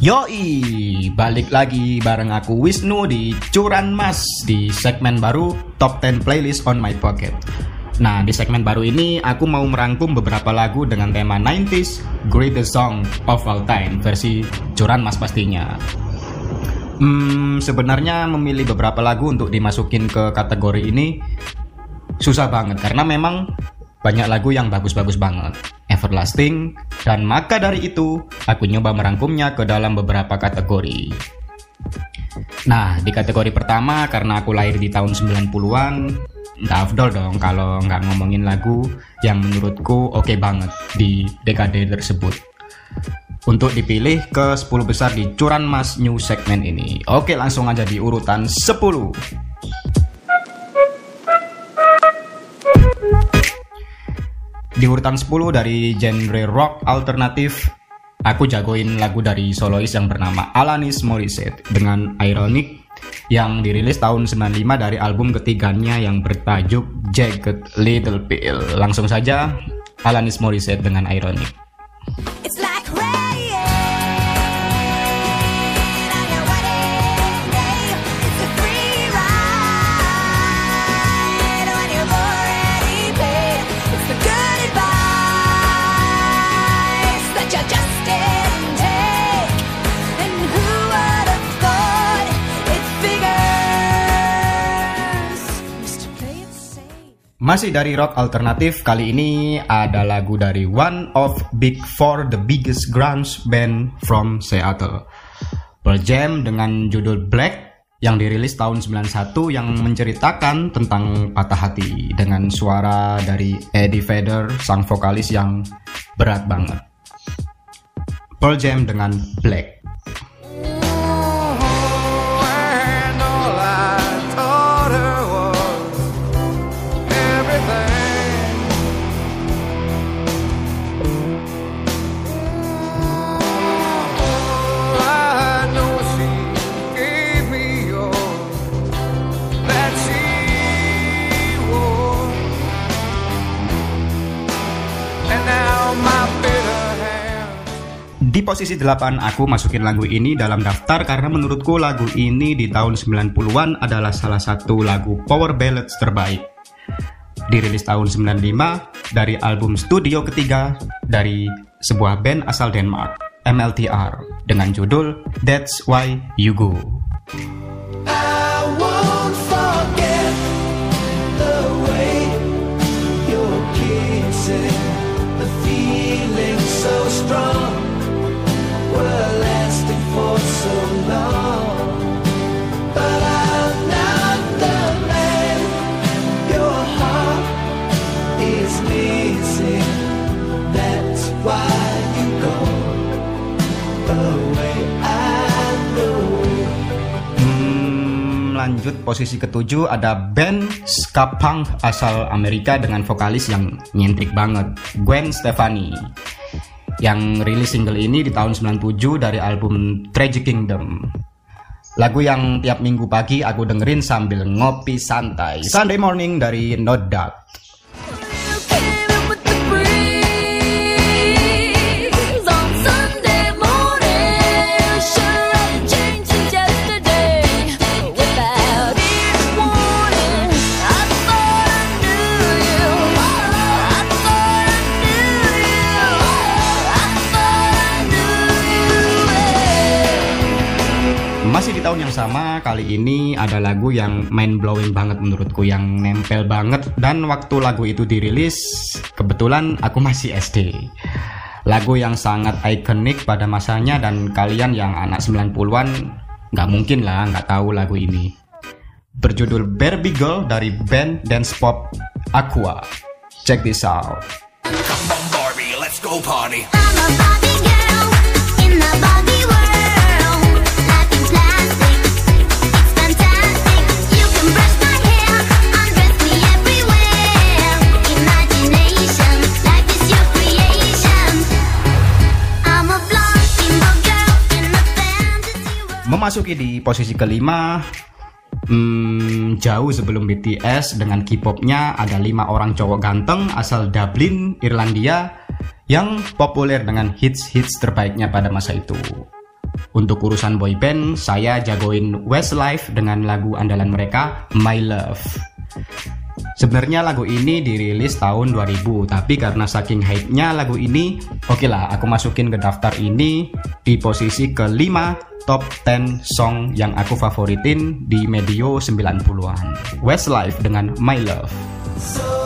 Yoi, balik lagi bareng aku Wisnu di Curan Mas di segmen baru Top 10 Playlist on My Pocket. Nah, di segmen baru ini aku mau merangkum beberapa lagu dengan tema 90s Greatest Song of All Time versi Curan Mas pastinya. Hmm, sebenarnya memilih beberapa lagu untuk dimasukin ke kategori ini susah banget karena memang banyak lagu yang bagus-bagus banget, everlasting, dan maka dari itu aku nyoba merangkumnya ke dalam beberapa kategori. Nah, di kategori pertama karena aku lahir di tahun 90-an, nggak afdol dong kalau nggak ngomongin lagu yang menurutku oke okay banget di dekade tersebut. Untuk dipilih ke 10 besar di Curan Mas New Segment ini. Oke, langsung aja di urutan 10. Di urutan 10 dari genre rock alternatif, aku jagoin lagu dari solois yang bernama Alanis Morissette dengan Ironic yang dirilis tahun 95 dari album ketiganya yang bertajuk Jagged Little Pill. Langsung saja Alanis Morissette dengan Ironic. Masih dari rock alternatif, kali ini ada lagu dari one of Big Four, the biggest grunge band from Seattle. Pearl Jam dengan judul Black yang dirilis tahun 91 yang menceritakan tentang patah hati dengan suara dari Eddie Vedder, sang vokalis yang berat banget. Pearl Jam dengan Black. Di posisi 8 aku masukin lagu ini dalam daftar karena menurutku lagu ini di tahun 90-an adalah salah satu lagu power ballads terbaik. Dirilis tahun 95 dari album studio ketiga dari sebuah band asal Denmark, MLTR, dengan judul That's Why You Go. Posisi ketujuh ada band ska punk asal Amerika dengan vokalis yang nyentrik banget, Gwen Stefani. Yang rilis single ini di tahun 97 dari album Tragic Kingdom. Lagu yang tiap minggu pagi aku dengerin sambil ngopi santai. Sunday morning dari No Doubt. Kali ini ada lagu yang mind blowing banget menurutku, yang nempel banget. Dan waktu lagu itu dirilis, kebetulan aku masih SD. Lagu yang sangat ikonik pada masanya dan kalian yang anak 90-an nggak mungkin lah nggak tahu lagu ini. Berjudul Barbie Girl dari band dance pop Aqua. Check this out. Come on Barbie, let's go party. Memasuki di posisi kelima, hmm, jauh sebelum BTS dengan K-popnya ada lima orang cowok ganteng asal Dublin, Irlandia yang populer dengan hits-hits terbaiknya pada masa itu. Untuk urusan boyband, saya jagoin Westlife dengan lagu andalan mereka, My Love. Sebenarnya lagu ini dirilis tahun 2000, tapi karena saking hype-nya lagu ini, oke okay lah, aku masukin ke daftar ini di posisi kelima top 10 song yang aku favoritin di medio 90-an. Westlife dengan My Love. So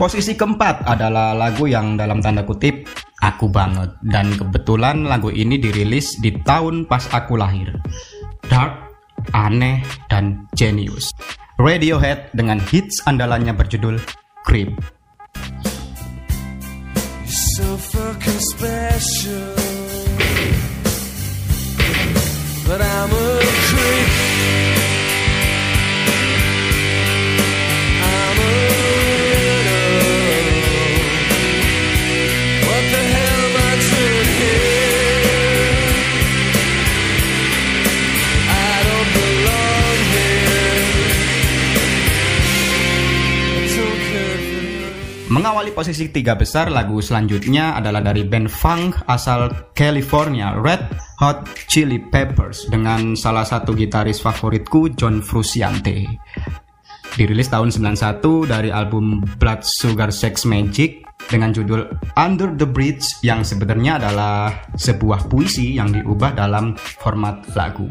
Posisi keempat adalah lagu yang dalam tanda kutip aku banget dan kebetulan lagu ini dirilis di tahun pas aku lahir. Dark, aneh, dan genius. Radiohead dengan hits andalannya berjudul Creep. So special, but I'm a Mengawali posisi tiga besar, lagu selanjutnya adalah dari band funk asal California, Red Hot Chili Peppers, dengan salah satu gitaris favoritku, John Frusciante. Dirilis tahun 91 dari album Blood Sugar Sex Magic dengan judul Under the Bridge yang sebenarnya adalah sebuah puisi yang diubah dalam format lagu.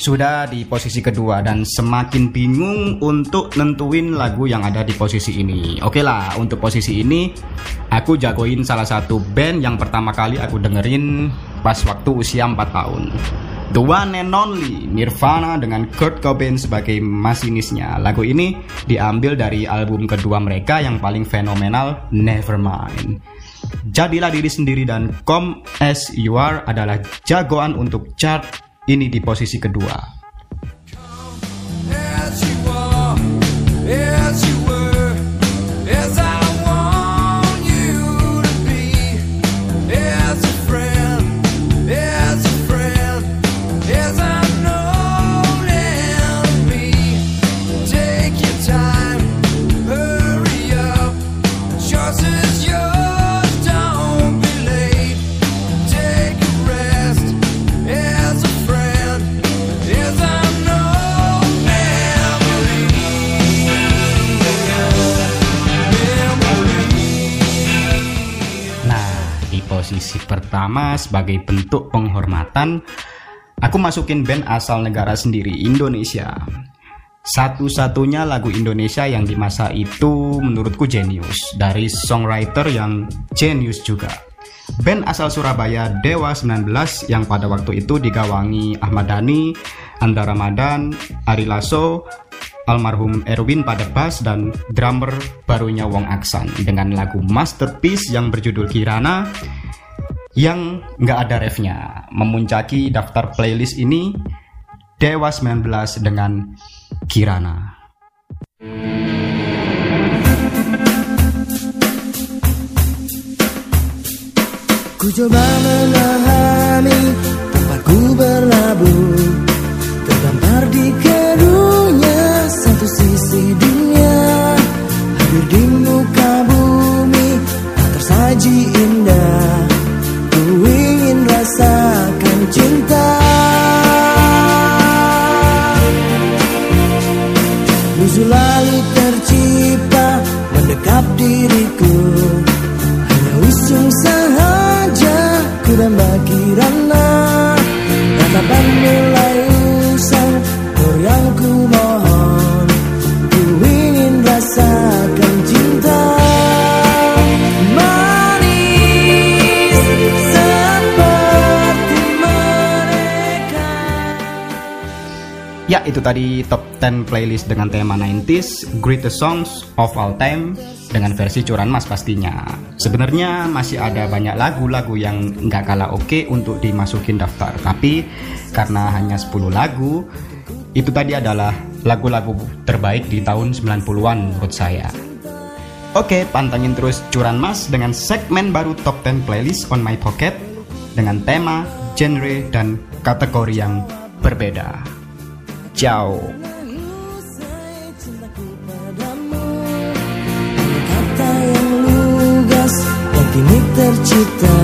sudah di posisi kedua dan semakin bingung untuk nentuin lagu yang ada di posisi ini. Oke lah, untuk posisi ini aku jagoin salah satu band yang pertama kali aku dengerin pas waktu usia 4 tahun. The One and Only Nirvana dengan Kurt Cobain sebagai masinisnya. Lagu ini diambil dari album kedua mereka yang paling fenomenal, Nevermind. Jadilah diri sendiri dan Come As You Are adalah jagoan untuk chart ini di posisi kedua. Pertama sebagai bentuk penghormatan, aku masukin band asal negara sendiri, Indonesia. Satu-satunya lagu Indonesia yang di masa itu menurutku jenius dari songwriter yang jenius juga. Band asal Surabaya Dewa 19 yang pada waktu itu digawangi Ahmad Dhani, Anda Ramadan, Ari Lasso, almarhum Erwin pada bass dan drummer barunya Wong Aksan dengan lagu Masterpiece yang berjudul Kirana yang nggak ada refnya. Memuncaki daftar playlist ini Dewa 19 dengan Kirana. Ku coba memahami tempatku berlabuh Terdampar di kerunya satu sisi dunia Hadir di muka bumi tak tersaji indah itu tadi top 10 playlist dengan tema 90s, Greatest Songs of All Time dengan versi curan mas pastinya. Sebenarnya masih ada banyak lagu-lagu yang nggak kalah oke okay untuk dimasukin daftar, tapi karena hanya 10 lagu, itu tadi adalah lagu-lagu terbaik di tahun 90-an menurut saya. Oke, pantangin terus Curan Mas dengan segmen baru Top 10 Playlist on My Pocket dengan tema, genre, dan kategori yang berbeda hijau. Kata yang lugas yang kini tercipta,